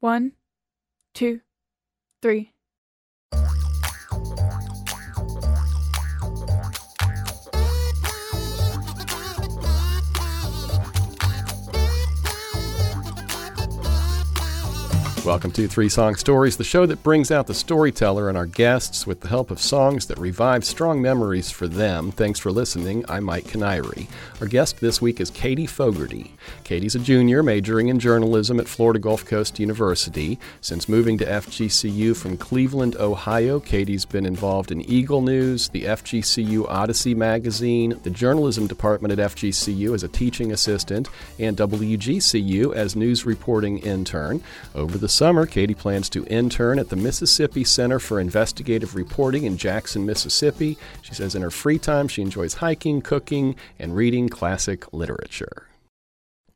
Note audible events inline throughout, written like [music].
One, two, three. Welcome to Three Song Stories, the show that brings out the storyteller and our guests with the help of songs that revive strong memories for them. Thanks for listening. I'm Mike Kiniry. Our guest this week is Katie Fogarty. Katie's a junior majoring in journalism at Florida Gulf Coast University. Since moving to FGCU from Cleveland, Ohio, Katie's been involved in Eagle News, the FGCU Odyssey magazine, the journalism department at FGCU as a teaching assistant, and WGCU as news reporting intern. Over the summer, Katie plans to intern at the Mississippi Center for Investigative Reporting in Jackson, Mississippi. She says in her free time she enjoys hiking, cooking, and reading classic literature.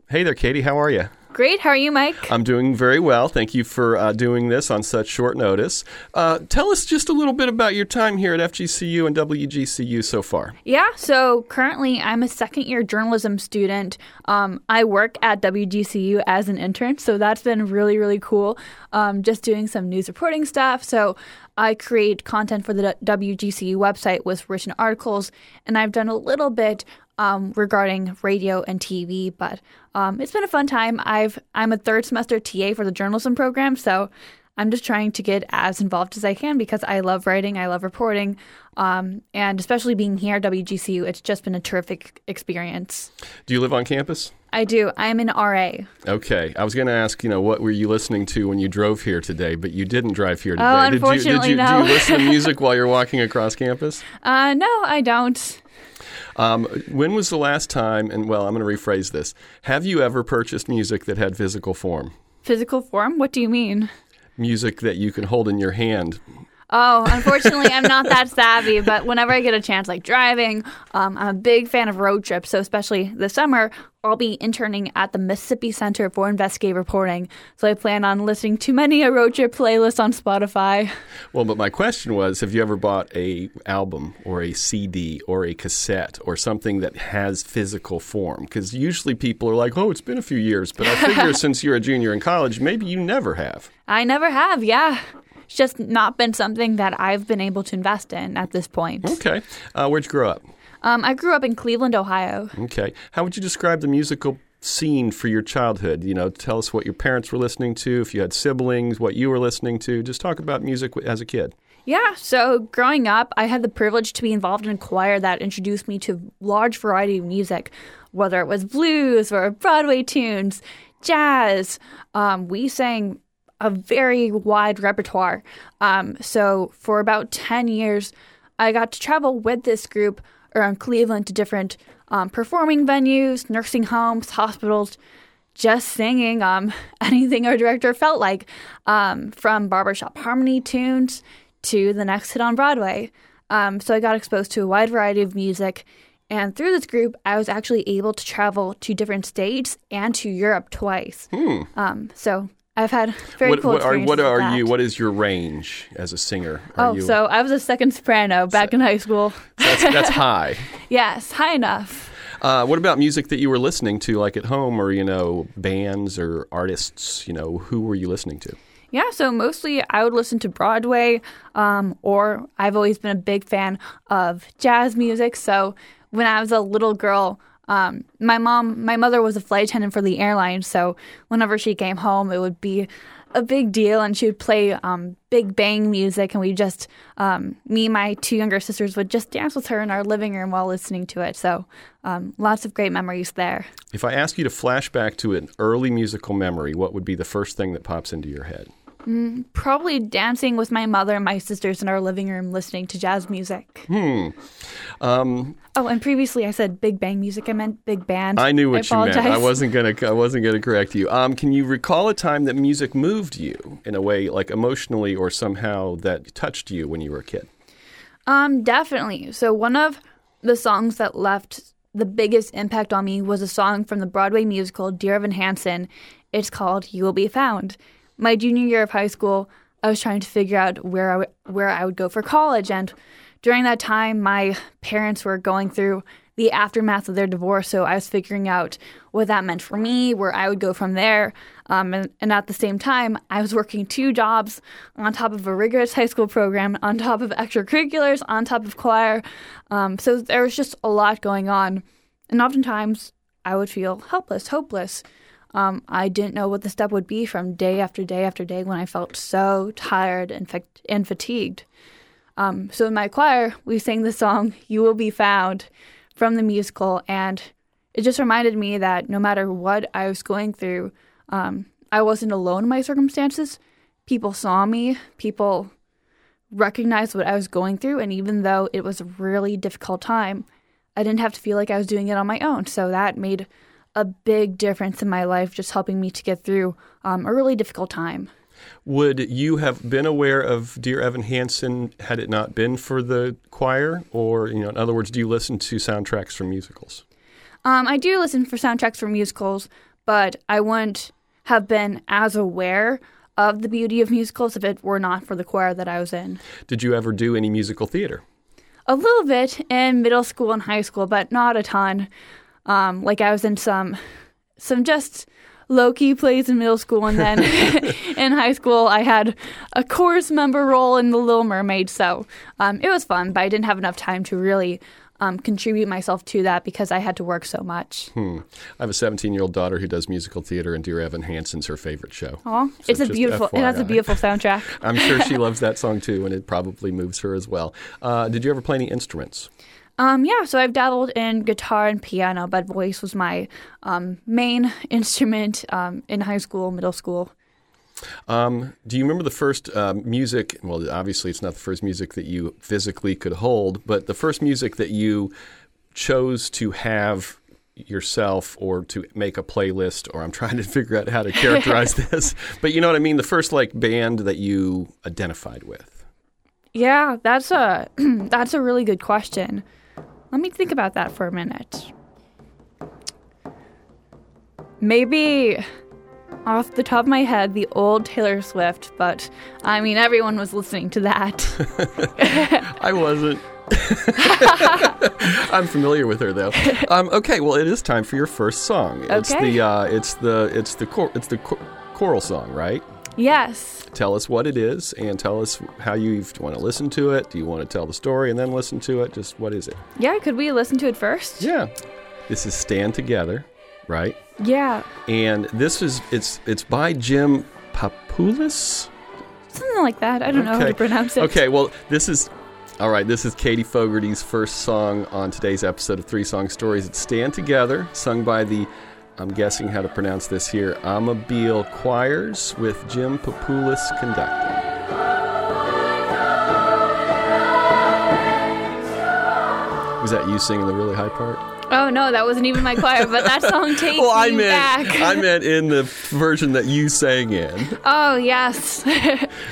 Hey there, Katie. How are you? Great. How are you, Mike? I'm doing very well. Thank you for uh, doing this on such short notice. Uh, tell us just a little bit about your time here at FGCU and WGCU so far. Yeah. So currently, I'm a second year journalism student. Um, I work at WGCU as an intern, so that's been really, really cool. Um, just doing some news reporting stuff. So I create content for the WGCU website with written articles, and I've done a little bit um, regarding radio and TV. But um, it's been a fun time. I've I'm a third semester TA for the journalism program, so I'm just trying to get as involved as I can because I love writing, I love reporting, um, and especially being here at WGCU, it's just been a terrific experience. Do you live on campus? I do. I'm an RA. Okay. I was going to ask, you know, what were you listening to when you drove here today, but you didn't drive here today. Oh, did unfortunately, you, did you, no. Do you listen to [laughs] music while you're walking across campus? Uh, no, I don't. Um, when was the last time, and well, I'm going to rephrase this. Have you ever purchased music that had physical form? Physical form? What do you mean? Music that you can hold in your hand. Oh, unfortunately, I'm not that savvy, but whenever I get a chance, like driving, um, I'm a big fan of road trips. So, especially this summer, I'll be interning at the Mississippi Center for Investigative Reporting. So, I plan on listening to many a road trip playlist on Spotify. Well, but my question was have you ever bought a album or a CD or a cassette or something that has physical form? Because usually people are like, oh, it's been a few years. But I figure [laughs] since you're a junior in college, maybe you never have. I never have, yeah. It's just not been something that I've been able to invest in at this point. Okay. Uh, where'd you grow up? Um, I grew up in Cleveland, Ohio. Okay. How would you describe the musical scene for your childhood? You know, tell us what your parents were listening to, if you had siblings, what you were listening to. Just talk about music as a kid. Yeah, so growing up, I had the privilege to be involved in a choir that introduced me to a large variety of music, whether it was blues or Broadway tunes, jazz. Um, we sang a very wide repertoire. Um, so for about 10 years, I got to travel with this group around Cleveland to different um, performing venues, nursing homes, hospitals, just singing um, [laughs] anything our director felt like, um, from barbershop harmony tunes to the next hit on Broadway. Um, so I got exposed to a wide variety of music. And through this group, I was actually able to travel to different states and to Europe twice. Hmm. Um, so I've had very what, cool what are, what are you? What is your range as a singer? Are Oh, you, so I was a second soprano back in high school. that's, that's [laughs] high. Yes, high enough. Uh, what about music that you were listening to, like at home, or you know, bands or artists? You know, who were you listening to? Yeah, so mostly I would listen to Broadway, um, or I've always been a big fan of jazz music. So when I was a little girl, um, my mom, my mother was a flight attendant for the airline. So whenever she came home, it would be a big deal, and she would play um, Big Bang music, and we just, um, me and my two younger sisters would just dance with her in our living room while listening to it. So um, lots of great memories there. If I ask you to flash back to an early musical memory, what would be the first thing that pops into your head? Probably dancing with my mother and my sisters in our living room listening to jazz music. Hmm. Um, Oh, and previously I said Big Bang music. I meant big band. I knew what you meant. I wasn't gonna. I wasn't gonna correct you. Um, can you recall a time that music moved you in a way, like emotionally or somehow that touched you when you were a kid? Um, definitely. So one of the songs that left the biggest impact on me was a song from the Broadway musical Dear Evan Hansen. It's called "You Will Be Found." My junior year of high school, I was trying to figure out where I w- where I would go for college, and during that time, my parents were going through the aftermath of their divorce. So I was figuring out what that meant for me, where I would go from there. Um, and, and at the same time, I was working two jobs on top of a rigorous high school program, on top of extracurriculars, on top of choir. Um, so there was just a lot going on. And oftentimes, I would feel helpless, hopeless. Um, I didn't know what the step would be from day after day after day when I felt so tired and, fa- and fatigued. Um, so in my choir, we sang the song "You Will Be Found" from the musical, and it just reminded me that no matter what I was going through, um, I wasn't alone in my circumstances. People saw me. People recognized what I was going through, and even though it was a really difficult time, I didn't have to feel like I was doing it on my own. So that made a big difference in my life, just helping me to get through um, a really difficult time. Would you have been aware of Dear Evan Hansen had it not been for the choir? Or, you know, in other words, do you listen to soundtracks from musicals? Um, I do listen for soundtracks for musicals, but I wouldn't have been as aware of the beauty of musicals if it were not for the choir that I was in. Did you ever do any musical theater? A little bit in middle school and high school, but not a ton. Um, like I was in some, some just low key plays in middle school, and then [laughs] [laughs] in high school I had a chorus member role in The Little Mermaid. So um, it was fun, but I didn't have enough time to really um, contribute myself to that because I had to work so much. Hmm. I have a 17 year old daughter who does musical theater, and Dear Evan Hansen's her favorite show. Oh, so it's a beautiful. FYI. It has a beautiful soundtrack. I'm sure she loves [laughs] that song too, and it probably moves her as well. Uh, did you ever play any instruments? Um, yeah, so I've dabbled in guitar and piano, but voice was my um, main [laughs] instrument um, in high school, middle school. Um, do you remember the first uh, music? Well, obviously, it's not the first music that you physically could hold, but the first music that you chose to have yourself or to make a playlist or I'm trying to [laughs] figure out how to characterize [laughs] this. But you know what I mean? The first like band that you identified with. Yeah, that's a [clears throat] that's a really good question. Let me think about that for a minute. Maybe off the top of my head, the old Taylor Swift, but I mean, everyone was listening to that. [laughs] I wasn't. [laughs] I'm familiar with her though. Um, okay, well, it is time for your first song. It's okay. the uh, it's the it's the cor- it's the cor- choral song, right? Yes. Tell us what it is and tell us how you want to listen to it. Do you want to tell the story and then listen to it? Just what is it? Yeah, could we listen to it first? Yeah. This is Stand Together, right? Yeah. And this is it's it's by Jim Papoulis. Something like that. I don't okay. know how to pronounce it. Okay, well, this is all right, this is Katie Fogarty's first song on today's episode of Three Song Stories. It's Stand Together, sung by the I'm guessing how to pronounce this here. Amabile Choirs with Jim Papoulis conducting. Was that you singing the really high part? Oh no, that wasn't even my choir, but that song [laughs] takes well, I me meant, back. I meant in the version that you sang in. Oh yes.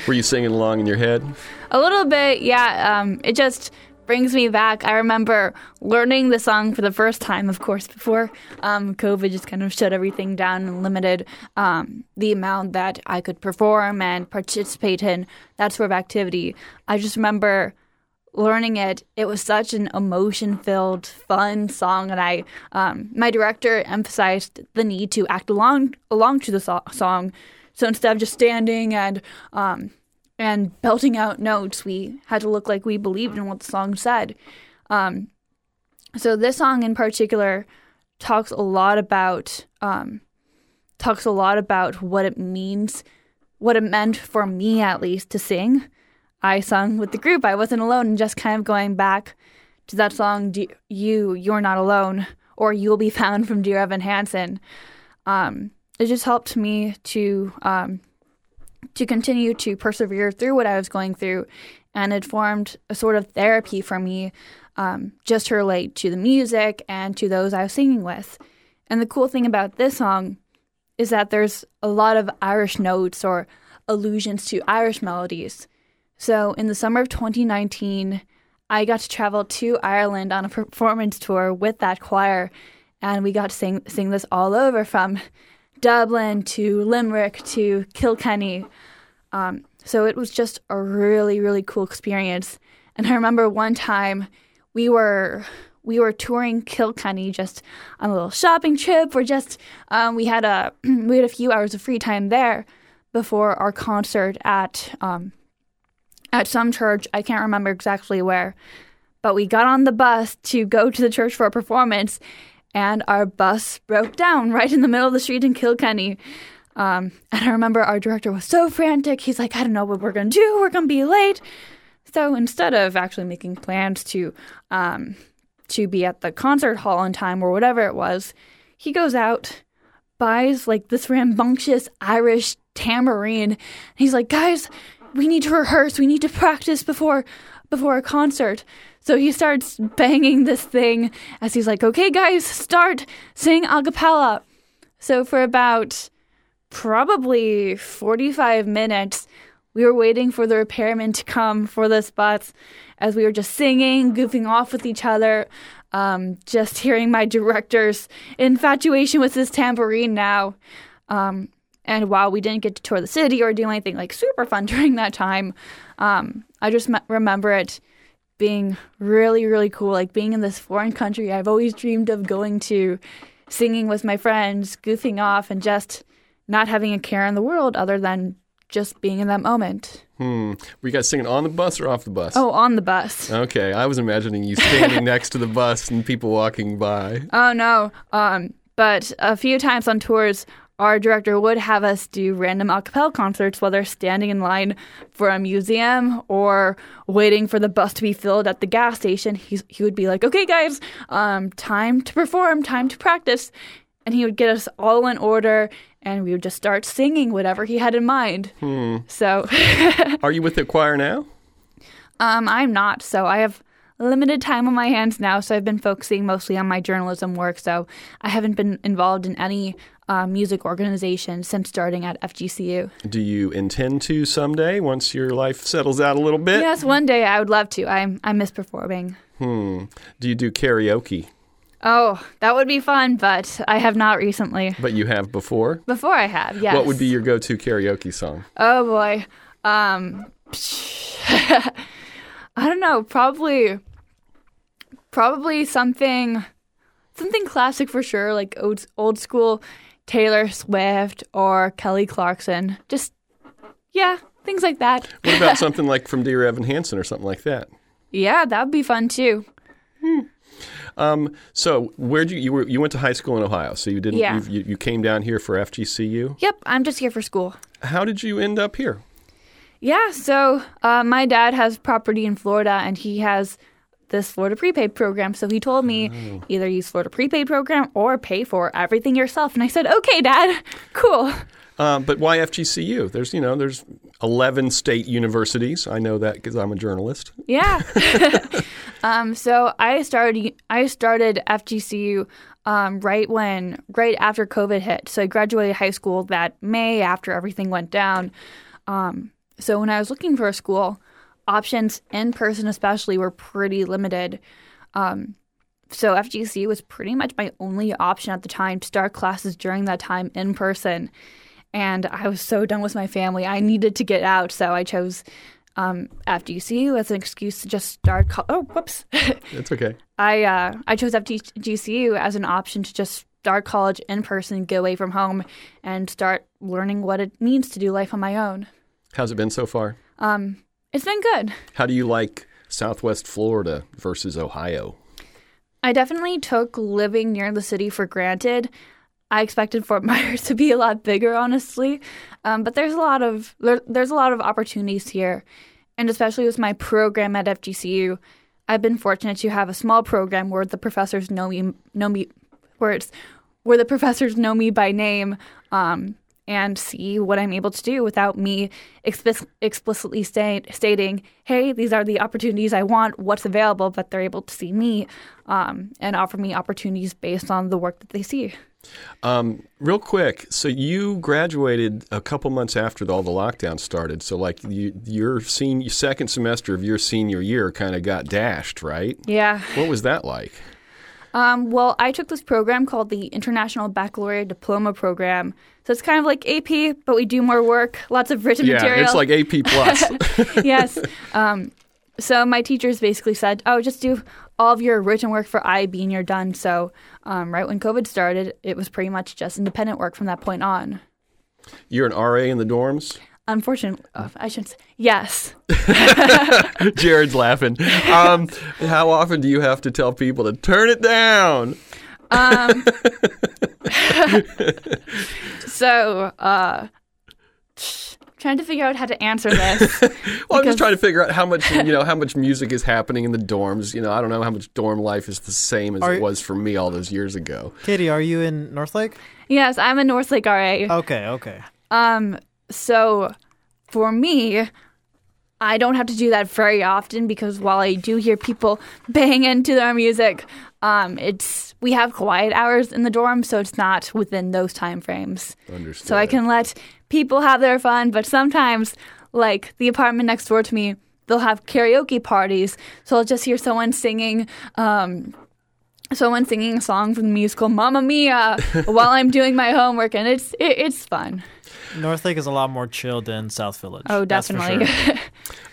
Were you singing along in your head? A little bit, yeah. Um, it just brings me back. I remember learning the song for the first time, of course, before um, COVID just kind of shut everything down and limited um, the amount that I could perform and participate in that sort of activity. I just remember learning it. It was such an emotion-filled, fun song, and I, um, my director emphasized the need to act along along to the so- song. So instead of just standing and um, and belting out notes. We had to look like we believed in what the song said. Um, so this song in particular talks a lot about um, talks a lot about what it means, what it meant for me at least to sing. I sung with the group. I wasn't alone, and just kind of going back to that song, "You, You're Not Alone," or "You'll Be Found" from Dear Evan Hansen. Um, it just helped me to um, to continue to persevere through what I was going through. And it formed a sort of therapy for me um, just to relate to the music and to those I was singing with. And the cool thing about this song is that there's a lot of Irish notes or allusions to Irish melodies. So in the summer of 2019, I got to travel to Ireland on a performance tour with that choir, and we got to sing sing this all over from Dublin to Limerick to Kilkenny. Um, so it was just a really, really cool experience. And I remember one time we were we were touring Kilkenny just on a little shopping trip. Or just um, we had a [clears throat] we had a few hours of free time there before our concert at um, at some church. I can't remember exactly where, but we got on the bus to go to the church for a performance, and our bus broke down [laughs] right in the middle of the street in Kilkenny. Um, and I remember our director was so frantic. He's like, I don't know what we're going to do. We're going to be late. So instead of actually making plans to um, to be at the concert hall on time or whatever it was, he goes out, buys like this rambunctious Irish tambourine. He's like, guys, we need to rehearse. We need to practice before before a concert. So he starts banging this thing as he's like, okay, guys, start sing a cappella. So for about probably 45 minutes, we were waiting for the repairman to come for the spots as we were just singing, goofing off with each other, um, just hearing my director's infatuation with this tambourine now. Um, and while we didn't get to tour the city or do anything like super fun [laughs] during that time, um, I just m- remember it being really, really cool. Like being in this foreign country I've always dreamed of going to, singing with my friends, goofing off, and just not having a care in the world other than just being in that moment. Hmm. Were you guys singing on the bus or off the bus? Oh, on the bus. Okay, I was imagining you [laughs] standing next to the bus and people walking by. Oh no. Um, but a few times on tours, our director would have us do random a cappella concerts, whether standing in line for a museum or waiting for the bus to be filled at the gas station. He's, he would be like, "Okay, guys, um, time to perform, time to practice," and he would get us all in order and we would just start singing whatever he had in mind. Hmm. So, [laughs] Are you with the choir now? um, I'm not. So I have limited time on my hands now. So I've been focusing mostly on my journalism work. So I haven't been involved in any uh, music organization since starting at FGCU. Do you intend to someday once your life settles out a little bit? Yes, one day I would love to. I I miss performing. Hmm. Do you do karaoke? Oh, that would be fun, but I have not recently. But you have before? Before I have, yes. What would be your go to karaoke song? Oh boy. Um [laughs] I don't know, probably probably something something classic for sure, like old, old school Taylor Swift or Kelly Clarkson. Just yeah, things like that. What about [laughs] something like from Dear Evan Hansen or something like that? Yeah, that would be fun too. Um, so where'd you you were you went to high school in Ohio? So you didn't Yeah. you, you came down here for FGCU. Yep, I'm just here for school. How did you end up here? Yeah, so uh, my dad has property in Florida and he has this Florida prepaid program. So he told me either use Florida prepaid program or pay for everything yourself. And I said, okay, dad, [laughs] cool. Uh, but why FGCU? There's you know there's 11 state universities. I know that because I'm a journalist. Yeah. [laughs] [laughs] um, so I started I started FGCU um, right when right after COVID hit. So I graduated high school that May after everything went down. Um, so when I was looking for a school, options in person especially were pretty limited. Um, so FGC was pretty much my only option at the time to start classes during that time in person. And I was so done with my family. I needed to get out, so I chose um, FGCU as an excuse to just start. Co- oh, whoops! [laughs] It's okay. I uh, I chose FGCU as an option to just start college in person, get away from home, and start learning what it means to do life on my own. How's it been so far? Um, it's been good. How do you like Southwest Florida versus Ohio? I definitely took living near the city for granted. I expected Fort [laughs] Myers to be a lot bigger, honestly, um, but there's a lot of there, there's a lot of opportunities here, and especially with my program at FGCU, I've been fortunate to have a small program where the professors know me know me where it's where the professors know me by name um, and see what I'm able to do without me explic- explicitly state, stating, "Hey, these are the opportunities I want. What's available?" But they're able to see me um, and offer me opportunities based on the work that they see. Um, real quick, so you graduated a couple months after all the lockdown started. So like you, your senior second semester of your senior year kind of got dashed, right? Yeah. What was that like? Um, well, I took this program called the International Baccalaureate Diploma Program. So it's kind of like AP, but we do more work, lots of written Yeah, material. it's like AP [laughs] plus. [laughs] [laughs] yes. Um, so my teachers basically said, "Oh, just do all of your written work for IB and you're done." So um, right when COVID started, it was pretty much just independent work from that point on. You're an RA in the dorms. Unfortunately, oh, I shouldn't. Say, yes. [laughs] Jared's laughing. [laughs] Um, how often do you have to tell people to turn it down? Um, [laughs] so, uh, trying to figure out how to answer this. well, I'm just trying to figure out how much you know how much music is happening in the dorms. You know, I don't know how much dorm life is the same as Are- it was for me all those years ago. Katie, are you in Northlake? yes, I'm a Northlake RA. Okay, okay. Um, so for me, I don't have to do that very often because while I do hear people [laughs] bang into their music, um, it's we have quiet hours in the dorm, so it's not within those time frames. Understood. So I can let people have their fun, but sometimes, like the apartment next door to me, they'll have karaoke parties. So I'll just hear someone singing, um, someone singing a song from the musical Mamma Mia [laughs] while I'm doing my homework, and it's it, it's fun. Northlake is a lot more chill than South Village. Oh, definitely. sure. [laughs]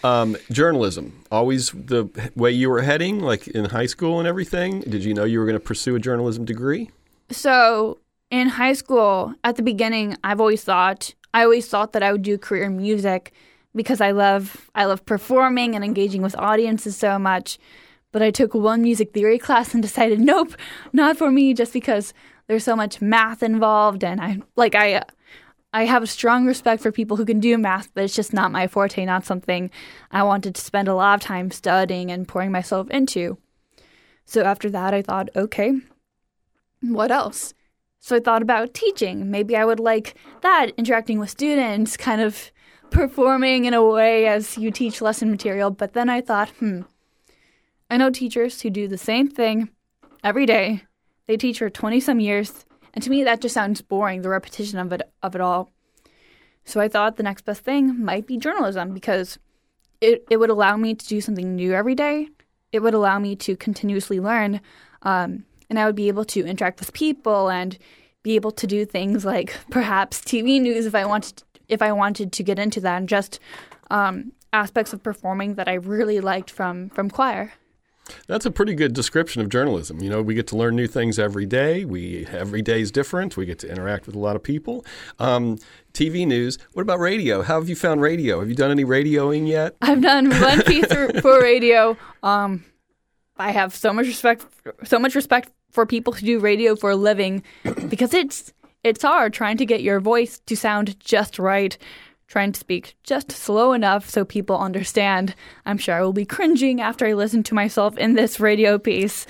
Um, journalism, always the way you were heading, like in high school and everything. Did you know you were going to pursue a journalism degree? So in high school, at the beginning, I've always thought I always thought that I would do a career in music because I love I love performing and engaging with audiences so much. But I took one music theory class and [laughs] decided, nope, not for me, just because there's so much math involved, and I like I. I have a strong respect for people who can do math, but it's just not my forte, not something I wanted to spend a lot of time studying and pouring myself into. So after that, I thought, okay, what else? So I thought about teaching. Maybe I would like that, interacting with students, kind of performing in a way as you teach lesson material. But then I thought, hmm, I know teachers who do the same thing every day. They teach for 20 some years. And to me, that just sounds boring, the repetition of it, of it all. So I thought the next best thing might be journalism because it, it would allow me to do something new every day. It would allow me to continuously learn. Um, and I would be able to interact with people and be able to do things like [laughs] perhaps TV news if I wanted if I wanted to get into that and just um, aspects of performing that I really liked from from choir. That's a pretty good description of journalism. You know, we get to learn new things every day. We every day is different. We get to interact with a lot of people. Um, TV news. What about radio? How have you found radio? Have you done any radioing yet? I've done one piece for, radio. Um, I have so much respect, so much respect for people who do radio for a living, because it's it's hard trying to get your voice to sound just right, trying to speak just slow enough so people understand. I'm sure I will be cringing after I listen to myself in this radio piece.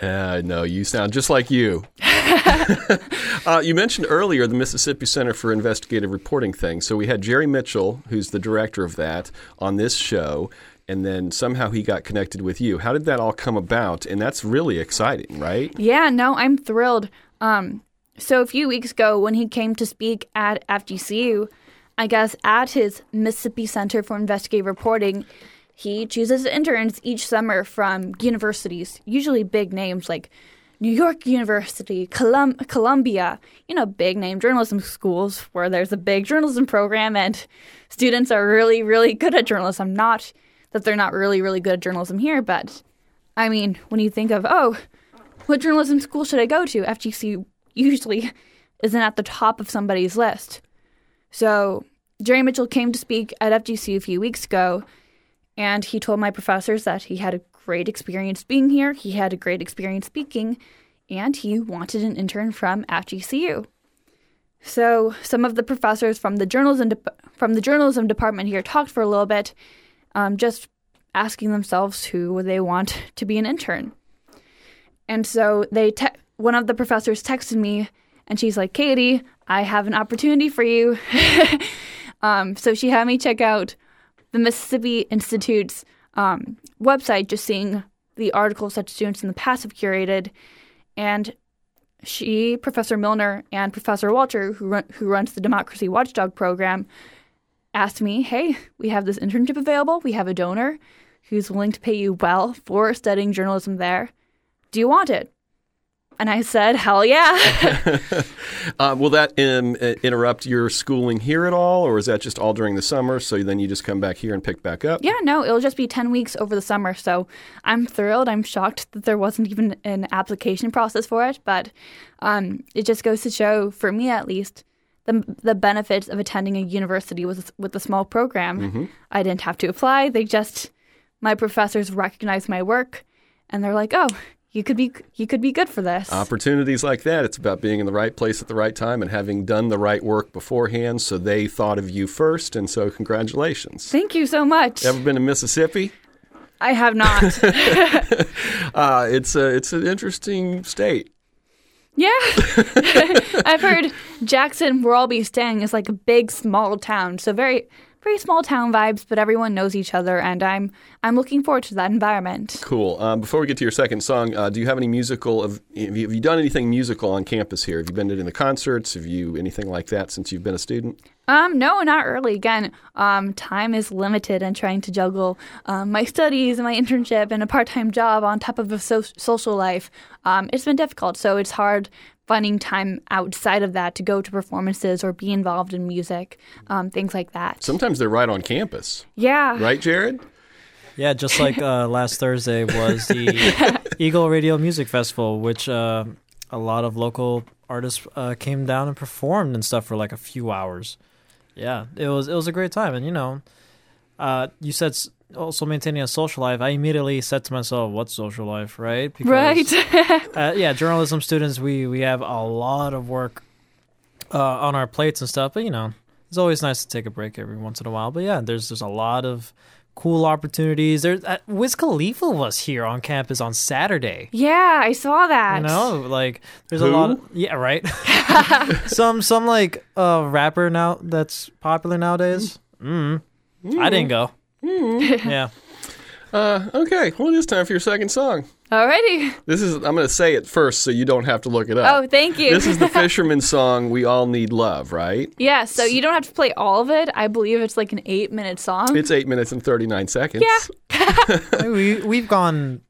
Uh, no, you sound just like you. [laughs] uh, you mentioned earlier the Mississippi Center for Investigative Reporting thing. So we had Jerry Mitchell, who's the director of that, on this show, and then somehow he got connected with you. How did that all come about? And that's really exciting, right? Yeah, no, I'm thrilled. Um, so a few weeks ago, when he came to speak at FGCU, I guess at his Mississippi Center for Investigative Reporting, he chooses interns each summer from universities, usually big names like New York University, Colum- Columbia, you know, big name journalism schools where there's a big journalism program and students are really, really good at journalism. Not that they're not really, really good at journalism here, but I mean, when you think of, oh, what journalism school should I go to? FGC usually isn't at the top of somebody's list. So Jerry Mitchell came to speak at FGC a few weeks ago, and he told my professors that he had a great experience being here, he had a great experience speaking, and he wanted an intern from FGCU. So some of the professors from the journalism de- from the journalism department here talked for a little bit, um, just asking themselves who they want to be an intern. And so they te- one of the professors texted me and she's like, "Katie, I have an opportunity for you." [laughs] um, so she had me check out the Mississippi Institute's um, website, just seeing the articles that students in the past have curated, and she, Professor Milner, and Professor Walter, who run, who runs the Democracy Watchdog program, asked me, "Hey, we have this internship available. We have a donor who's willing to pay you well for studying journalism there. Do you want it?" And I said, hell yeah. [laughs] Uh, will that um, uh, interrupt your schooling here at all, or is that just all during the summer? So then you just come back here and pick back up? yeah, no, it'll just be 10 weeks over the summer. So I'm thrilled. I'm shocked that there wasn't even an application process for it. But um, it just goes to show, for me at least, the, the benefits of attending a university with, with a small program. I didn't have to apply. They just, my professors recognized my work and they're like, oh, you could be you could be good for this. Opportunities like that, it's about being in the right place at the right time and having done the right work beforehand. So they thought of you first, and so congratulations. Thank you so much. Ever been to Mississippi? I have not. [laughs] Uh, it's a, it's an interesting state. yeah. [laughs] [laughs] I've heard Jackson, where I'll be staying, is like a big small town. So very very small town vibes, but everyone knows each other and I'm I'm looking forward to that environment. Cool. Um, before we get to your second song, uh, do you have any musical? Have, you, have you done anything musical on campus here? Have you been to any concerts? Have you anything like that since you've been a student? Um, no, not really. Again, um, time is limited and trying to juggle um, my studies and my internship and a part-time job on top of a so- social life. Um, it's been difficult, so it's hard finding time outside of that to go to performances or be involved in music, um, things like that. Sometimes they're right on campus, Yeah. right, Jared? Yeah, just like uh, [laughs] last Thursday was the [laughs] Eagle Radio Music Festival, which uh, a lot of local artists uh, came down and performed and stuff for like a few hours. Yeah, it was it was a great time, and you know, uh, you said s- also maintaining a social life. I immediately said to myself, "What's social life?" Right? Because, Right. uh, yeah, journalism students, we we have a lot of work uh, on our plates and stuff. But you know, it's always nice to take a break every once in a while. But yeah, there's there's a lot of cool opportunities. There's uh, Wiz Khalifa was here on campus on Saturday. yeah, I saw that. You know, like there's Who? a lot. Of, yeah, right. [laughs] some some like uh rapper now that's popular nowadays. Mm. I didn't go. Yeah. [laughs] Uh, okay. Well, it is time for your second song. Alrighty. This is. I'm going to say it first, so you don't have to look it up. Oh, thank you. This is the [laughs] Fisherman song. We all need love, right? yeah, so you don't have to play all of it. I believe it's like an eight minute song. It's eight minutes and thirty nine seconds. Yeah. [laughs] we we've gone.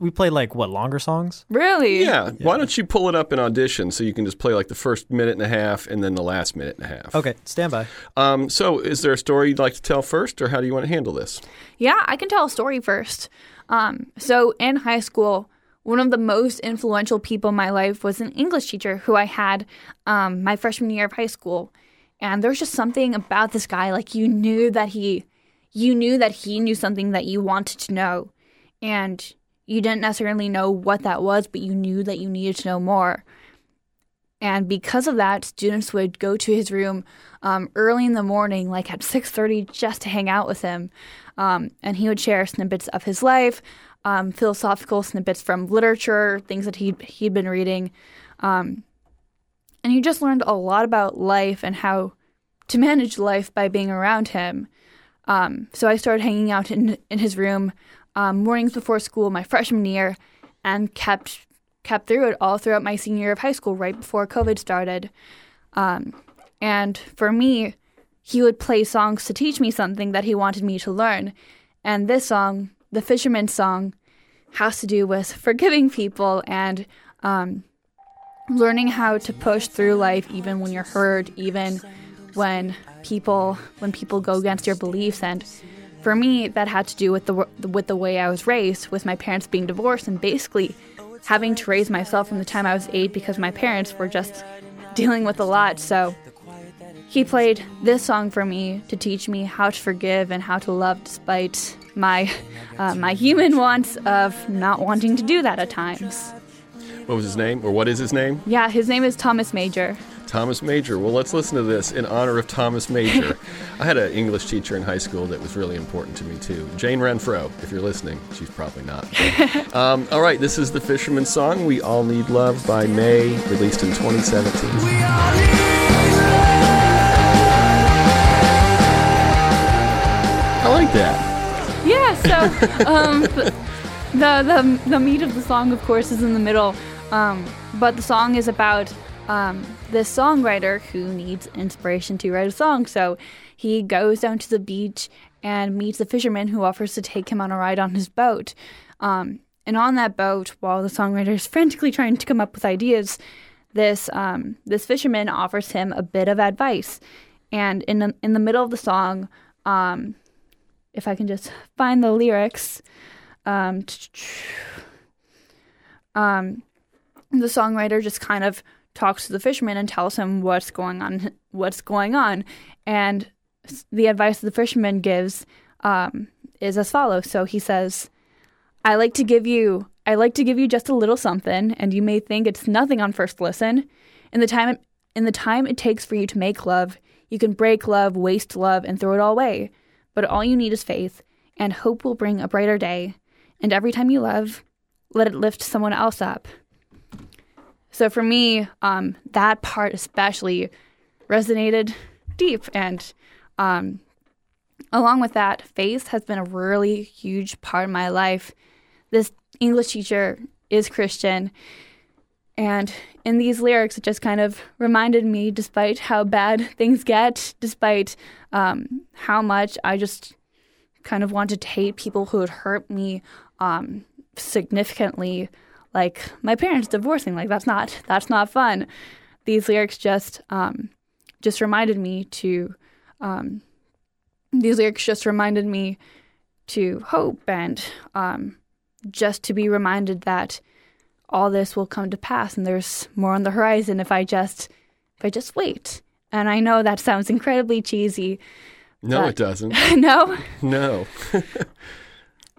We played like what longer songs? really? Yeah. Why don't you pull it up in audition so you can just play like the first minute and a half and then the last minute and a half? Okay, stand by. Um, so, is there a story you'd like to tell first, or how do you want to handle this? Yeah, I can tell a story first. Um, so in high school, one of the most influential people in my life was an English teacher who I had um, my freshman year of high school, and there's just something about this guy. Like you knew that he, you knew that he knew something that you wanted to know, and you didn't necessarily know what that was, but you knew that you needed to know more. And because of that, students would go to his room um, early in the morning, like at 6:30, just to hang out with him. Um, and he would share snippets of his life, um, philosophical snippets from literature, things that he he'd been reading, um, and you just learned a lot about life and how to manage life by being around him. Um, so I started hanging out in in his room um, mornings before school my freshman year, and kept kept through it all throughout my senior year of high school, right before COVID started. Um, and for me, he would play songs to teach me something that he wanted me to learn. And this song, the Fisherman's song, has to do with forgiving people and um, learning how to push through life even when you're hurt, even when people when people go against your beliefs. And for me, that had to do with the with the way I was raised, with my parents being divorced, and basically having to raise myself from the time I was eight because my parents were just dealing with a lot. So he played this song for me to teach me how to forgive and how to love despite my uh, my human wants of not wanting to do that at times. What was his name, or what is his name? Yeah, his name is Thomas Major. Thomas Major. Well, let's listen to this in honor of Thomas Major. I had an English teacher in high school that was really important to me, too. Jane Renfro, if you're listening. She's probably not. [laughs] um, all right, this is the Fisherman's Song, We All Need Love by May, released in 2017. I like that. Yeah, so [laughs] um, the, the the meat of the song, of course, is in the middle. Um, but the song is about um, this songwriter who needs inspiration to write a song. So he goes down to the beach and meets a fisherman who offers to take him on a ride on his boat. Um, And on that boat, while the songwriter is frantically trying to come up with ideas, this um, this fisherman offers him a bit of advice. And in the, in the middle of the song, um, if I can just find the lyrics, um, [tsk] um, the songwriter just kind of talks to the fisherman and tells him what's going on, what's going on, and the advice the fisherman gives um, is as follows. So he says, "I like to give you, I like to give you just a little something, and you may think it's nothing on first listen. In the time, in the time it takes for you to make love, you can break love, waste love, and throw it all away. But all you need is faith, and hope will bring a brighter day. And every time you love, let it lift someone else up." So for me, um, that part especially resonated deep. And um, along with that, faith has been a really huge part of my life. This English teacher is Christian. And in these lyrics, it just kind of reminded me, despite how bad [laughs] things get, despite um, how much I just kind of wanted to hate people who had hurt me um, significantly like my parents divorcing like that's not that's not fun these lyrics just um, just reminded me to um, these lyrics just reminded me to hope and um, just to be reminded that all this will come to pass and there's more on the horizon if I just if I just wait. And I know that sounds incredibly cheesy. No, it doesn't. [laughs] no. No. [laughs] [laughs]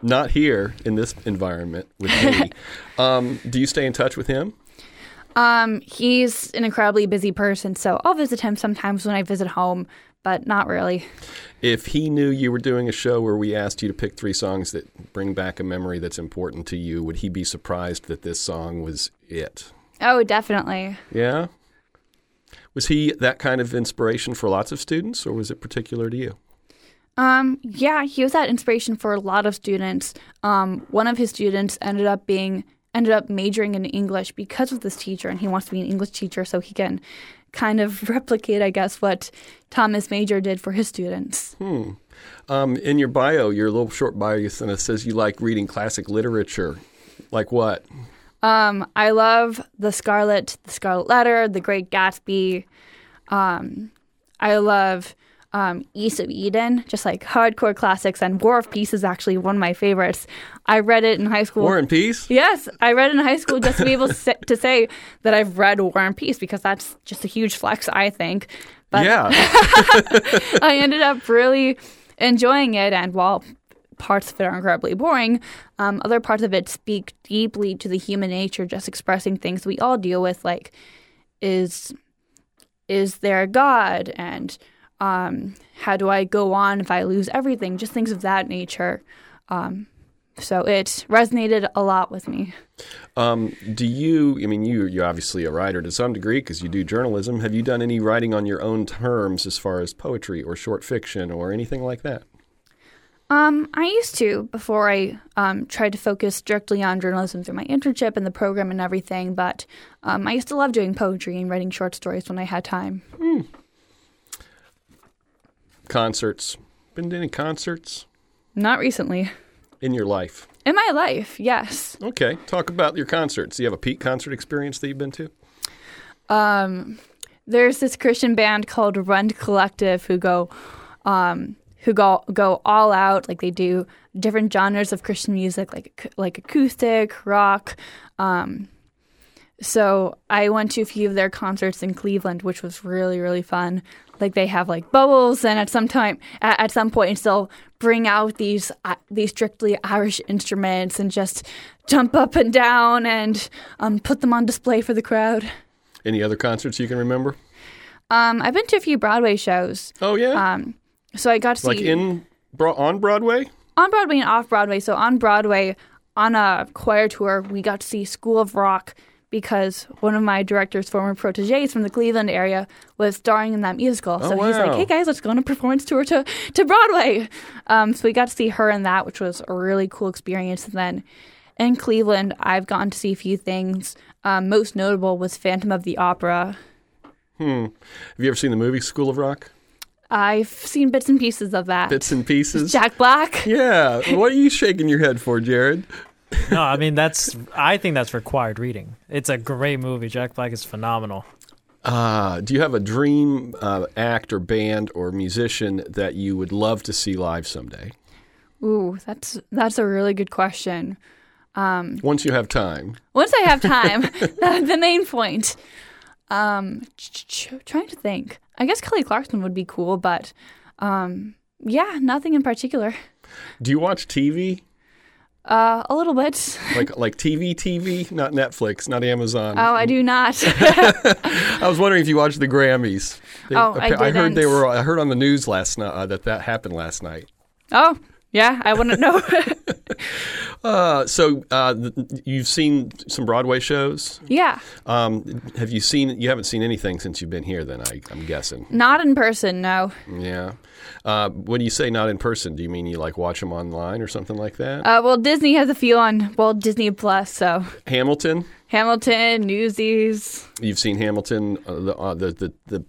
Not here in this environment with me. [laughs] um, do you stay in touch with him? Um, he's an incredibly busy person, so I'll visit him sometimes when I visit home, but not really. If he knew you were doing a show where we asked you to pick three songs that bring back a memory that's important to you, would he be surprised that this song was it? Oh, definitely. Yeah? Was he that kind of inspiration for lots of students, or was it particular to you? Um, yeah, he was that inspiration for a lot of students. Um, one of his students ended up being ended up majoring in English because of this teacher, and he wants to be an English teacher so he can kind of [laughs] replicate, I guess, what Thomas Major did for his students. Hmm. Um, in your bio, your little short bio, you sent us says you like reading classic literature. Like what? Um, I love The Scarlet, The Scarlet Letter, The Great Gatsby. Um, I love um, East of Eden, just like hardcore classics. And War of Peace is actually one of my favorites. I read it in high school. War and Peace? Yes, I read it in high school just to be able to say, to say that I've read War and Peace because that's just a huge flex, I think. But yeah. [laughs] I ended up really enjoying it. And while parts of it are incredibly boring, um, other parts of it speak deeply to the human nature, just expressing things we all deal with, like is is there a God and um, how do I go on if I lose everything? Just things of that nature. Um, so it resonated a lot with me. Um, do you? I mean, you you're obviously a writer to some degree because you do journalism. Have you done any writing on your own terms as far as poetry or short fiction or anything like that? Um, I used to before I um, tried to focus strictly on journalism through my internship and the program and everything. But um, I used to love doing poetry and writing short stories when I had time. Hmm. Concerts. Been to any concerts Not recently. in your life? In my life, yes. Okay, talk about your concerts. Do you have a peak concert experience that you've been to? Um, there's this Christian band called Rend Collective who go, um, who go go all out. Like they do different genres of Christian music, like like acoustic, rock. Um, so I went to a few of their concerts in Cleveland, which was really really fun. Like they have like bubbles, and at some time, at, at some point, they'll bring out these uh, these strictly Irish instruments and just jump up and down and um, put them on display for the crowd. Any other concerts you can remember? Um, I've been to a few Broadway shows. Oh yeah, Um, so I got to like see in Bro- on Broadway. on Broadway and off Broadway. So on Broadway, on a choir tour, we got to see School of Rock because one of my director's former proteges from the Cleveland area was starring in that musical. Oh, so he's like, "Hey guys, let's go on a performance tour to to Broadway." Um, so we got to see her in that, which was a really cool experience. And then in Cleveland, I've gotten to see a few things. Um, most notable was Phantom of the Opera. Hmm. Have you ever seen the movie School of Rock? I've seen bits and pieces of that. Bits and pieces. Jack Black. Yeah. What are you shaking your head for, Jared? No, I mean that's. I think that's required reading. It's a great movie. Jack Black is phenomenal. Uh, do you have a dream uh, act or band or musician that you would love to see live someday? Ooh, that's that's a really good question. Once you have time. Once I have time, [laughs] [laughs] the main point. Um, ch- ch- trying to think. I guess Kelly Clarkson would be cool, but um, yeah, nothing in particular. Do you watch TV? Uh, a little bit. [laughs] Like like TV TV, not Netflix, not Amazon. Oh, I do not. [laughs] I was wondering if you watched the Grammys. They- Oh, I I heard they were. I heard on the news last night uh, that that happened last night. oh, yeah, I wouldn't know. [laughs] Uh, so uh, you've seen some Broadway shows. yeah, Um, have you seen? You haven't seen anything since you've been here, then I, I'm guessing. not in person. No. Yeah. Uh, when you say not in person, do you mean you like watch them online or something like that? Uh, well, Disney has a few on well Disney Plus, so Hamilton. Hamilton, Newsies. You've seen Hamilton, uh, the, uh, the the the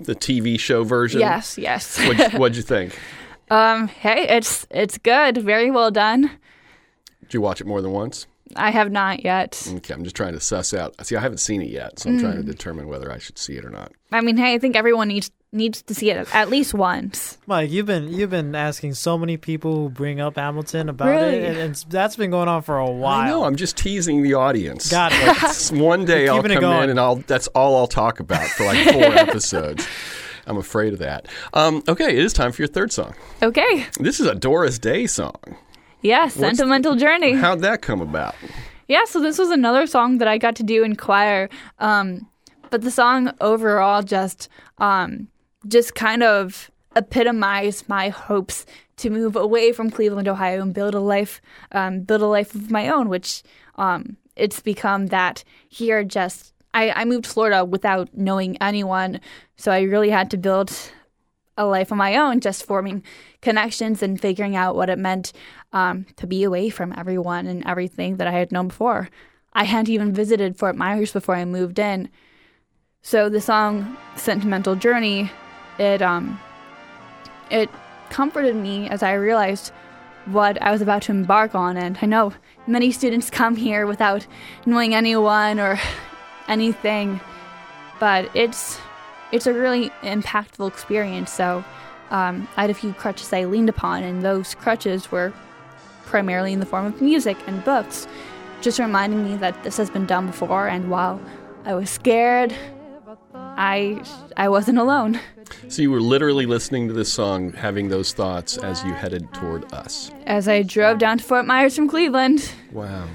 the TV show version. Yes, yes. What'd, [laughs] what'd you think? Um, hey, it's it's good. Very well done. Did you watch it more than once? I have not yet. Okay, I'm just trying to suss out. See, I haven't seen it yet, so I'm trying to determine whether I should see it or not. I mean, hey, I think everyone needs needs to see it at least once. Mike, you've been you've been asking so many people who bring up Hamilton about Really? it, and, and that's been going on for a while. I know. I'm just teasing the audience. Got it. It's [laughs] one day I'll come in and I'll that's all I'll talk about for like four [laughs] episodes. I'm afraid of that. Um, okay, it is time for your third song. Okay. This is a Doris Day song. Yeah, sentimental journey. How'd that come about? Yeah, so this was another song that I got to do in choir. Um, but the song overall just um, just kind of epitomized my hopes to move away from Cleveland, Ohio, and build a life, um, build a life of my own. Which um, it's become that here. Just I, I moved to Florida without knowing anyone, so I really had to build a life of my own, just forming connections and figuring out what it meant um, to be away from everyone and everything that I had known before. I hadn't even visited Fort Myers before I moved in. So the song "Sentimental Journey," it um, it comforted me as I realized what I was about to embark on. And I know many students come here without knowing anyone or anything, but it's it's a really impactful experience. So um, I had a few crutches I leaned upon, and those crutches were primarily in the form of music and books, just reminding me that this has been done before. And while I was scared, I I wasn't alone. So you were literally listening to this song, having those thoughts as you headed toward us. As I drove down to Fort Myers from Cleveland. Wow.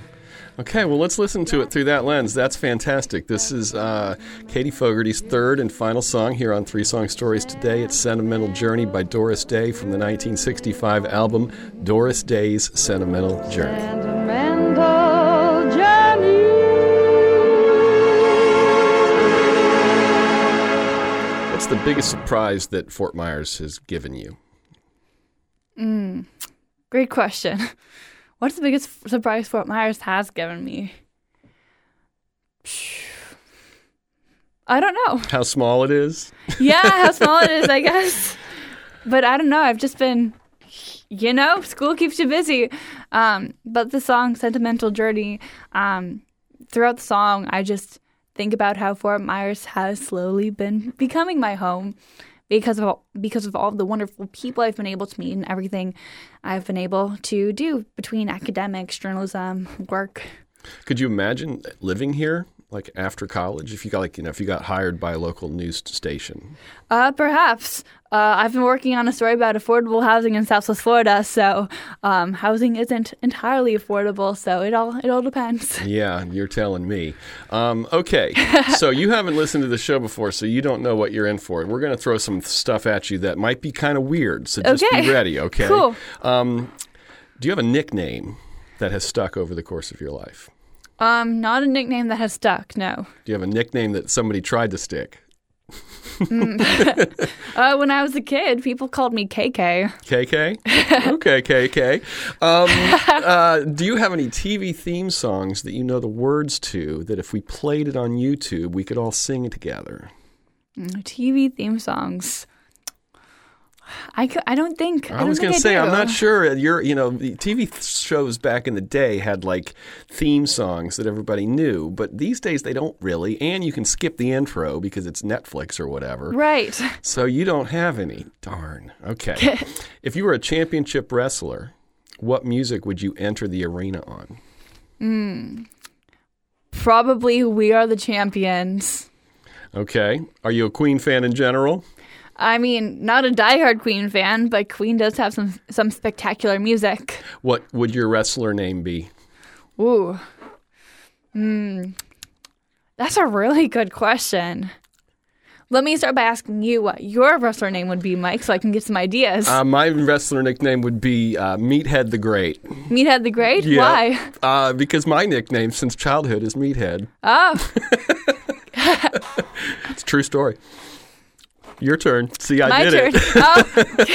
Okay, well, let's listen to it through that lens. That's fantastic. This is uh, Katie Fogarty's third and final song here on Three Song Stories today. It's Sentimental Journey by Doris Day from the 1965 album Doris Day's Sentimental Journey. Sentimental journey. What's the biggest surprise that Fort Myers has given you? Great question. [laughs] What's the biggest surprise Fort Myers has given me? [sighs] I don't know. How small it is? Yeah, how [laughs] small it is, I guess. But I don't know. I've just been, you know, school keeps you busy. Um, but the song "Sentimental Journey," um, throughout the song, I just think about how Fort Myers has slowly been becoming my home because of all, because of all the wonderful people I've been able to meet and everything I've been able to do between academics, journalism, work. Could you imagine living here, like after college, if you got like you know if you got hired by a local news station? Uh, perhaps. Uh, I've been working on a story about affordable housing in Southwest Florida, so um, housing isn't entirely affordable. So it all it all depends. [laughs] Yeah, you're telling me. Um, okay, so you [laughs] haven't listened to the show before, so you don't know what you're in for. We're going to throw some stuff at you that might be kind of weird. So just be ready. Okay. Cool. Um, do you have a nickname that has stuck over the course of your life? Um, not a nickname that has stuck. No. Do you have a nickname that somebody tried to stick? [laughs] [laughs] Uh, when I was a kid, people called me KK. KK? [laughs] okay, KK. Um, uh, do you have any TV theme songs that you know the words to that if we played it on YouTube, we could all sing it together? Mm, TV theme songs. I, I don't think. I, I don't was going to say I'm not sure. Uh, you're you know the TV shows back in the day had like theme songs that everybody knew, but these days they don't really. And you can skip the intro because it's Netflix or whatever. Right. So you don't have any. Darn. Okay. [laughs] if you were a championship wrestler, what music would you enter the arena on? Hmm. Probably we are the champions. Okay. Are you a Queen fan in general? I mean, not a diehard Queen fan, but Queen does have some some spectacular music. What would your wrestler name be? Ooh. Hmm. That's a really good question. Let me start by asking you what your wrestler name would be, Mike, so I can get some ideas. Uh, my wrestler nickname would be uh, Meathead the Great. Meathead the Great? Yeah. Why? Uh, because my nickname since childhood is Meathead. Oh, [laughs] It's a true story. Your turn. See, I my did turn. it. [laughs] Oh.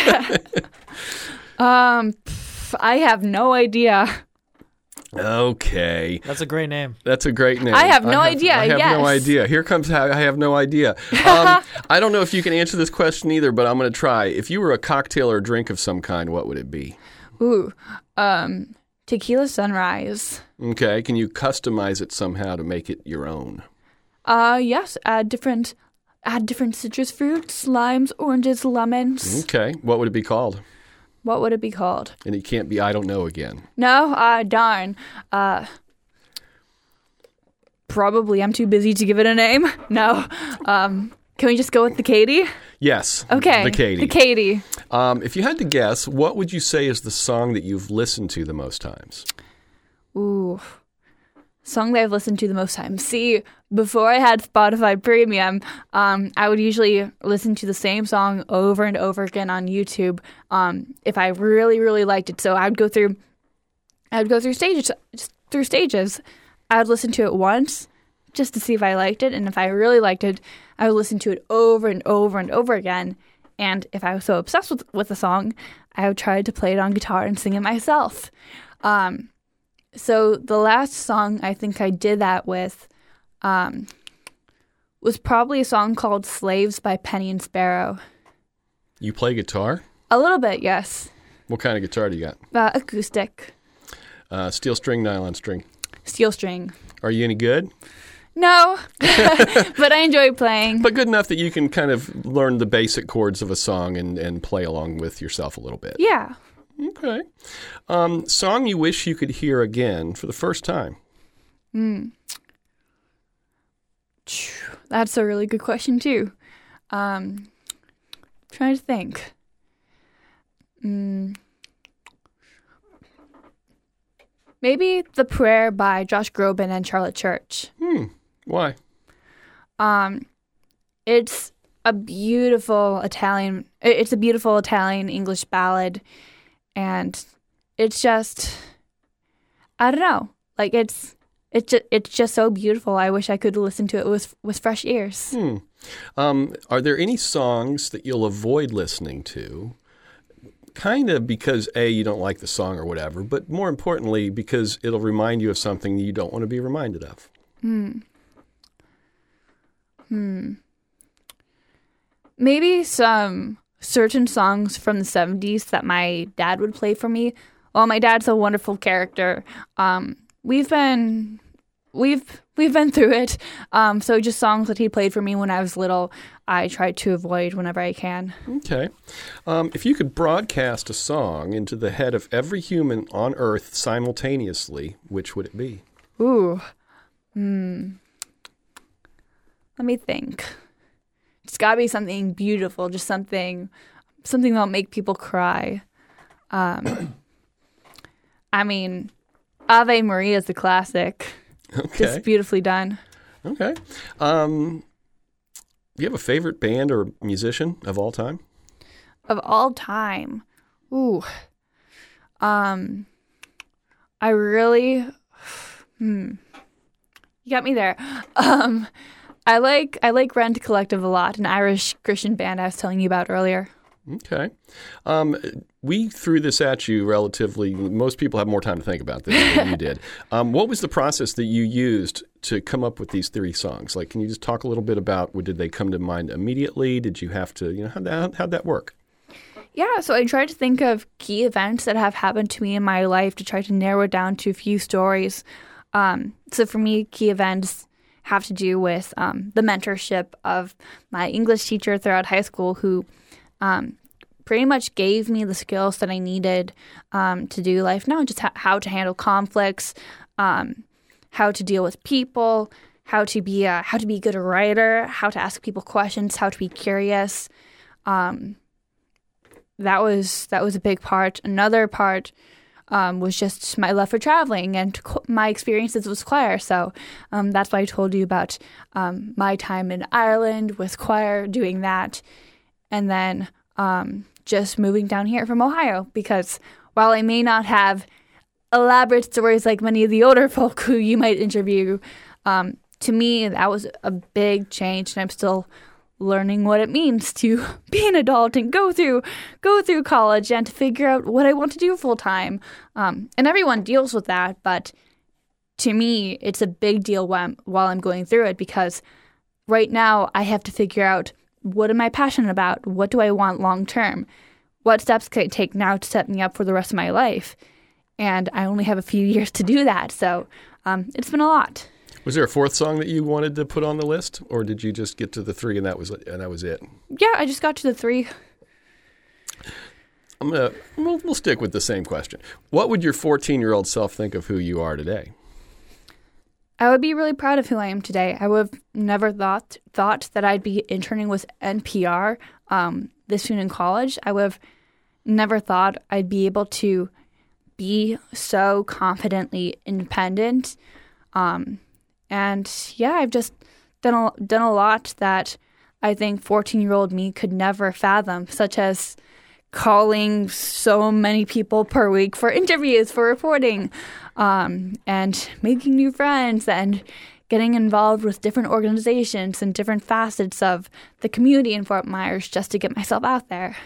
yeah. um, pff, I have no idea. Okay. That's a great name. That's a great name. I have no idea, I have no idea. Here comes how I have no idea. [laughs] Um, I don't know if you can answer this question either, but I'm going to try. If you were a cocktail or a drink of some kind, what would it be? Ooh, um, tequila sunrise. Okay. Can you customize it somehow to make it your own? Uh, yes, add different, add different citrus fruits, limes, oranges, lemons. Okay. What would it be called? What would it be called? And it can't be I don't know again. No, uh, darn. Uh, probably I'm too busy to give it a name. [laughs] No. Um, can we just go with the Katie? Yes. Okay. The Katie. The Katie. Um, if you had to guess, what would you say is the song that you've listened to the most times? Ooh. Song that I've listened to the most times. See, before I had Spotify Premium, um, I would usually listen to the same song over and over again on YouTube um, if I really, really liked it. So I would go through, I would go through stages, through stages. I would listen to it once just to see if I liked it, and if I really liked it, I would listen to it over and over and over again. And if I was so obsessed with with the song, I would try to play it on guitar and sing it myself. Um, so the last song I think I did that with um, was probably a song called "Slaves" by Penny and Sparrow. You play guitar? A little bit, yes. What kind of guitar do you got? Uh, acoustic, Uh, steel string, nylon string. steel string. Are you any good? No, [laughs] but I enjoy playing. But good enough that you can kind of learn the basic chords of a song and, and play along with yourself a little bit. Yeah. Okay. Um, song you wish you could hear again for the first time? That's a really good question too. Um, trying to think. Mm. Maybe "The Prayer" by Josh Groban and Charlotte Church. Hmm. Why? Um, it's a beautiful Italian. It's a beautiful Italian English ballad, and it's just, I don't know. Like it's, it's just, it's just so beautiful. I wish I could listen to it with with fresh ears. Hmm. Um, are there any songs that you'll avoid listening to? Kind of because A, you don't like the song or whatever, but more importantly, because it'll remind you of something you don't want to be reminded of. Hmm. Hmm. Maybe some certain songs from the 70s that my dad would play for me. Well, my dad's a wonderful character. Um, we've been we've we've been through it. Um, so just songs that he played for me when I was little, I try to avoid whenever I can. Okay. Um, if you could broadcast a song into the head of every human on Earth simultaneously, which would it be? Ooh. Hmm. Let me think. It's got to be something beautiful, just something something that'll make people cry. Um [coughs] I mean, Ave Maria is the classic. Okay. Just beautifully done. Okay. Um, do you have a favorite band or musician of all time? Of all time. Ooh. Um I really hmm. You got me there. [laughs] Um I like I like Rend Collective a lot, an Irish Christian band I was telling you about earlier. Okay. Um, we threw this at you relatively. Most people have more time to think about this than you did. [laughs] Um, what was the process that you used to come up with these three songs? Like, can you just talk a little bit about? Did they come to mind immediately? Did you have to? You know, how'd that, how'd that work? Yeah, so I tried to think of key events that have happened to me in my life to try to narrow it down to a few stories. Um, so for me, key events have to do with um, the mentorship of my English teacher throughout high school, who um, pretty much gave me the skills that I needed um, to do life now, just ha- how to handle conflicts, um, how to deal with people, how to be a, how to be a good writer, how to ask people questions, how to be curious. Um, that was that was a big part. Another part um, was just my love for traveling and my experiences with choir. So um, that's why I told you about um, my time in Ireland with choir, doing that, and then um, just moving down here from Ohio. Because while I may not have elaborate stories like many of the older [laughs] folk who you might interview, um, to me that was a big change, and I'm still learning what it means to [laughs] be an adult and go through go through college and to figure out what I want to do full time. Um, and everyone deals with that, but to me, it's a big deal while I'm, while I'm going through it because right now I have to figure out what am I passionate about? What do I want long term? What steps can I take now to set me up for the rest of my life? And I only have a few [laughs] years to do that, so um, it's been a lot. Was there a fourth song that you wanted to put on the list, or did you just get to the three and that was and that was it? Yeah, I just got to the three. I'm gonna we'll, we'll stick with the same question. What would your 14 year old self think of who you are today? I would be really proud of who I am today. I would have never thought thought that I'd be interning with NPR um, this soon in college. I would have never thought I'd be able to be so confidently independent. Um, and yeah, I've just done a, done a lot that I think 14 year old me could never fathom, such as calling so many people per week for interviews, for reporting, um, and making new friends and getting involved with different organizations and different facets of the community in Fort Myers just to get myself out there.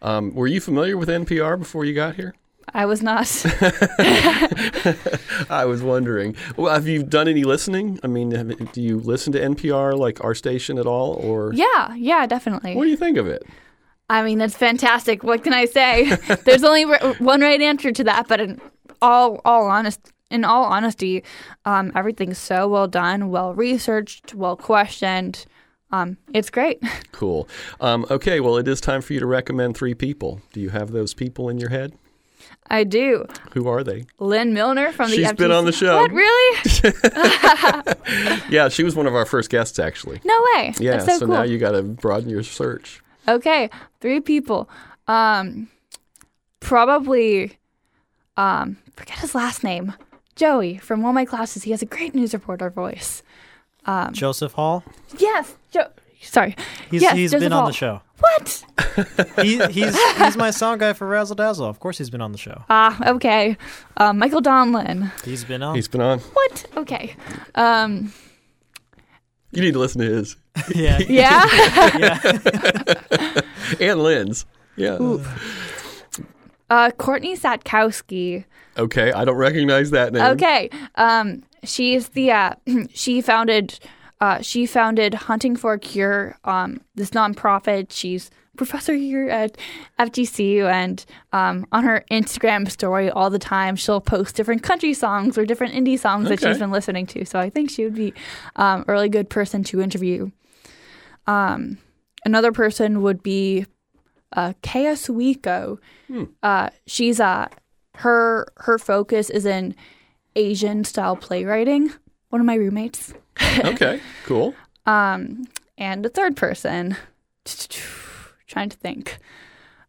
Um, were you familiar with NPR before you got here? I was not. [laughs] [laughs] I was wondering. Well, have you done any listening? I mean, have, do you listen to NPR like our station at all, or yeah, yeah, definitely. what do you think of it? I mean, that's fantastic. What can I say? [laughs] There's only r- one right answer to that, but in all all honest in all honesty, um, everything's so well done, well researched, well questioned. Um, it's great. [laughs] Cool. Um, okay, well, it is time for you to recommend three people. Do you have those people in your head? I do. Who are they? Lynn Milner from the She's been on the show. What really? [laughs] Yeah, she was one of our first guests, actually. No way. Yeah, That's so, so cool. now you got to broaden your search. Okay, three people. Um, probably, um, forget his last name. Joey from one of my classes. He has a great news reporter voice. Um, Joseph Hall. Yes, Joe. Sorry. He's yes, he's Joseph been on the show. What? [laughs] He, he's he's my sound guy for Razzle Dazzle. Of course, he's been on the show. Ah, okay. Um, Michael Donlin. He's been on. He's been on. What? Okay. Um, You need to listen to his [laughs] yeah. yeah. [laughs] yeah. [laughs] and Lynn's. Yeah. uh, Courtney Satkowski. Okay, I don't recognize that name. Okay. Um, she's the uh, [clears throat] she founded uh, she founded Hunting for a Cure. Um, this nonprofit. She's professor here at FGCU, and um, on her Instagram story all the time, she'll post different country songs or different indie songs that she's been listening to. So I think she would be um, a really good person to interview. Um, another person would be uh, Kea Suiko. Uh, she's uh, her her focus is in Asian style playwriting. One of my roommates. [laughs] Okay, cool. Um, and a third person. [tsk] Trying to think.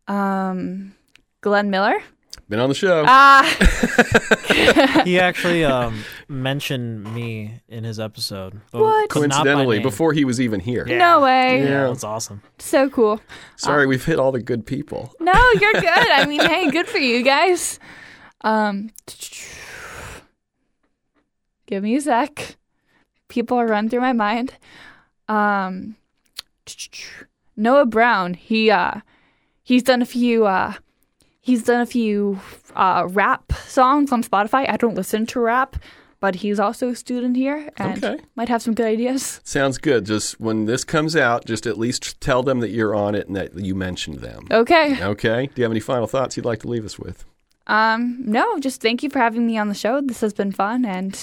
Um, Glenn Miller. Been on the show. Ah, [laughs] He actually um, mentioned me in his episode. But, What? but not by Coincidentally, before he was even here. Yeah. no way. Yeah. That's awesome. So cool. Sorry, we've hit all the good people. No, you're good. I mean, hey, good for you guys. Um, give me a sec. People are running through my mind. Um, Noah Brown. He uh, he's done a few uh, he's done a few uh, rap songs on Spotify. I don't listen to rap, but he's also a student here and Okay. might have some good ideas. Sounds good. Just when this comes out, just at least tell them that you're on it and that you mentioned them. Okay. Okay. Do you have any final thoughts you'd like to leave us with? Um, no, just thank you for having me on the show. This has been fun, and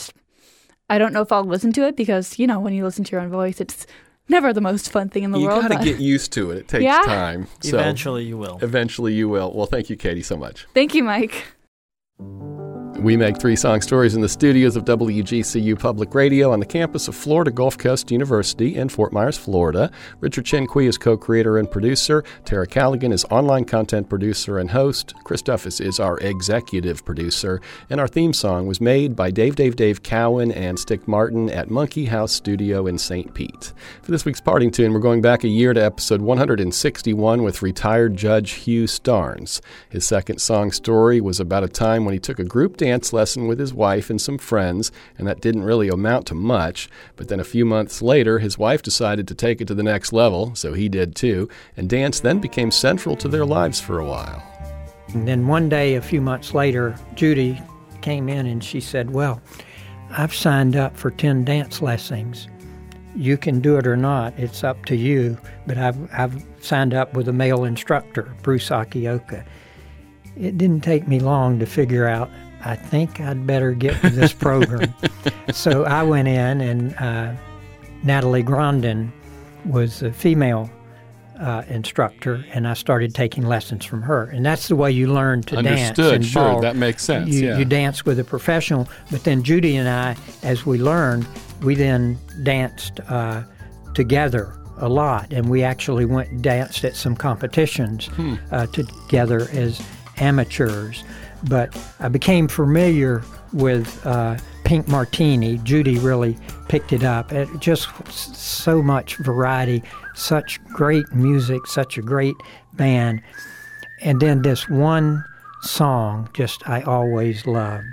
I don't know if I'll listen to it because you know when you listen to your own voice, it's never the most fun thing in the you world. You got to but get used to it. It takes Yeah. time. So Eventually, you will. eventually you will. Well, thank you, Katie, so much. thank you, Mike. We make three song stories in the studios of WGCU Public Radio on the campus of Florida Gulf Coast University in Fort Myers, Florida. Richard Chenqui is co creator and producer. Tara Callaghan is online content producer and host. Chris Duffus is our executive producer. And our theme song was made by Dave Dave Dave Cowan and Stick Martin at Monkey House Studio in St. Pete. For this week's parting tune, we're going back a year to episode 161 with retired Judge Hugh Starnes. His second song story was about a time when he took a group dance lesson with his wife and some friends, and that didn't really amount to much. But then a few months later, his wife decided to take it to the next level, so he did too, and dance then became central to their lives for a while. And then one day, a few months later, Judy came in and she said, Well, I've signed up for 10 dance lessons. You can do it or not, it's up to you. But I've, I've signed up with a male instructor, Bruce Akioka. It didn't take me long to figure out, I think I'd better get with this program. [laughs] so I went in, and uh, Natalie Grondin was a female uh, instructor, and I started taking lessons from her. And that's the way you learn to dance. Understood. Sure, ball. that makes sense. You, yeah. you dance with a professional, but then Judy and I, as we learned, we then danced uh, together a lot, and we actually went and danced at some competitions Hmm. uh, together as amateurs. But I became familiar with uh, Pink Martini. Judy really picked it up. It just so much variety, such great music, such a great band. And then this one song, just I always loved,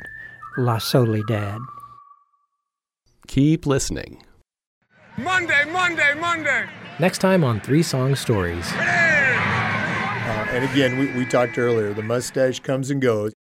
La Soledad. Keep listening. Monday, Monday, Monday. Next time on Three Song Stories. Uh, and again, we, we talked earlier, the mustache comes and goes.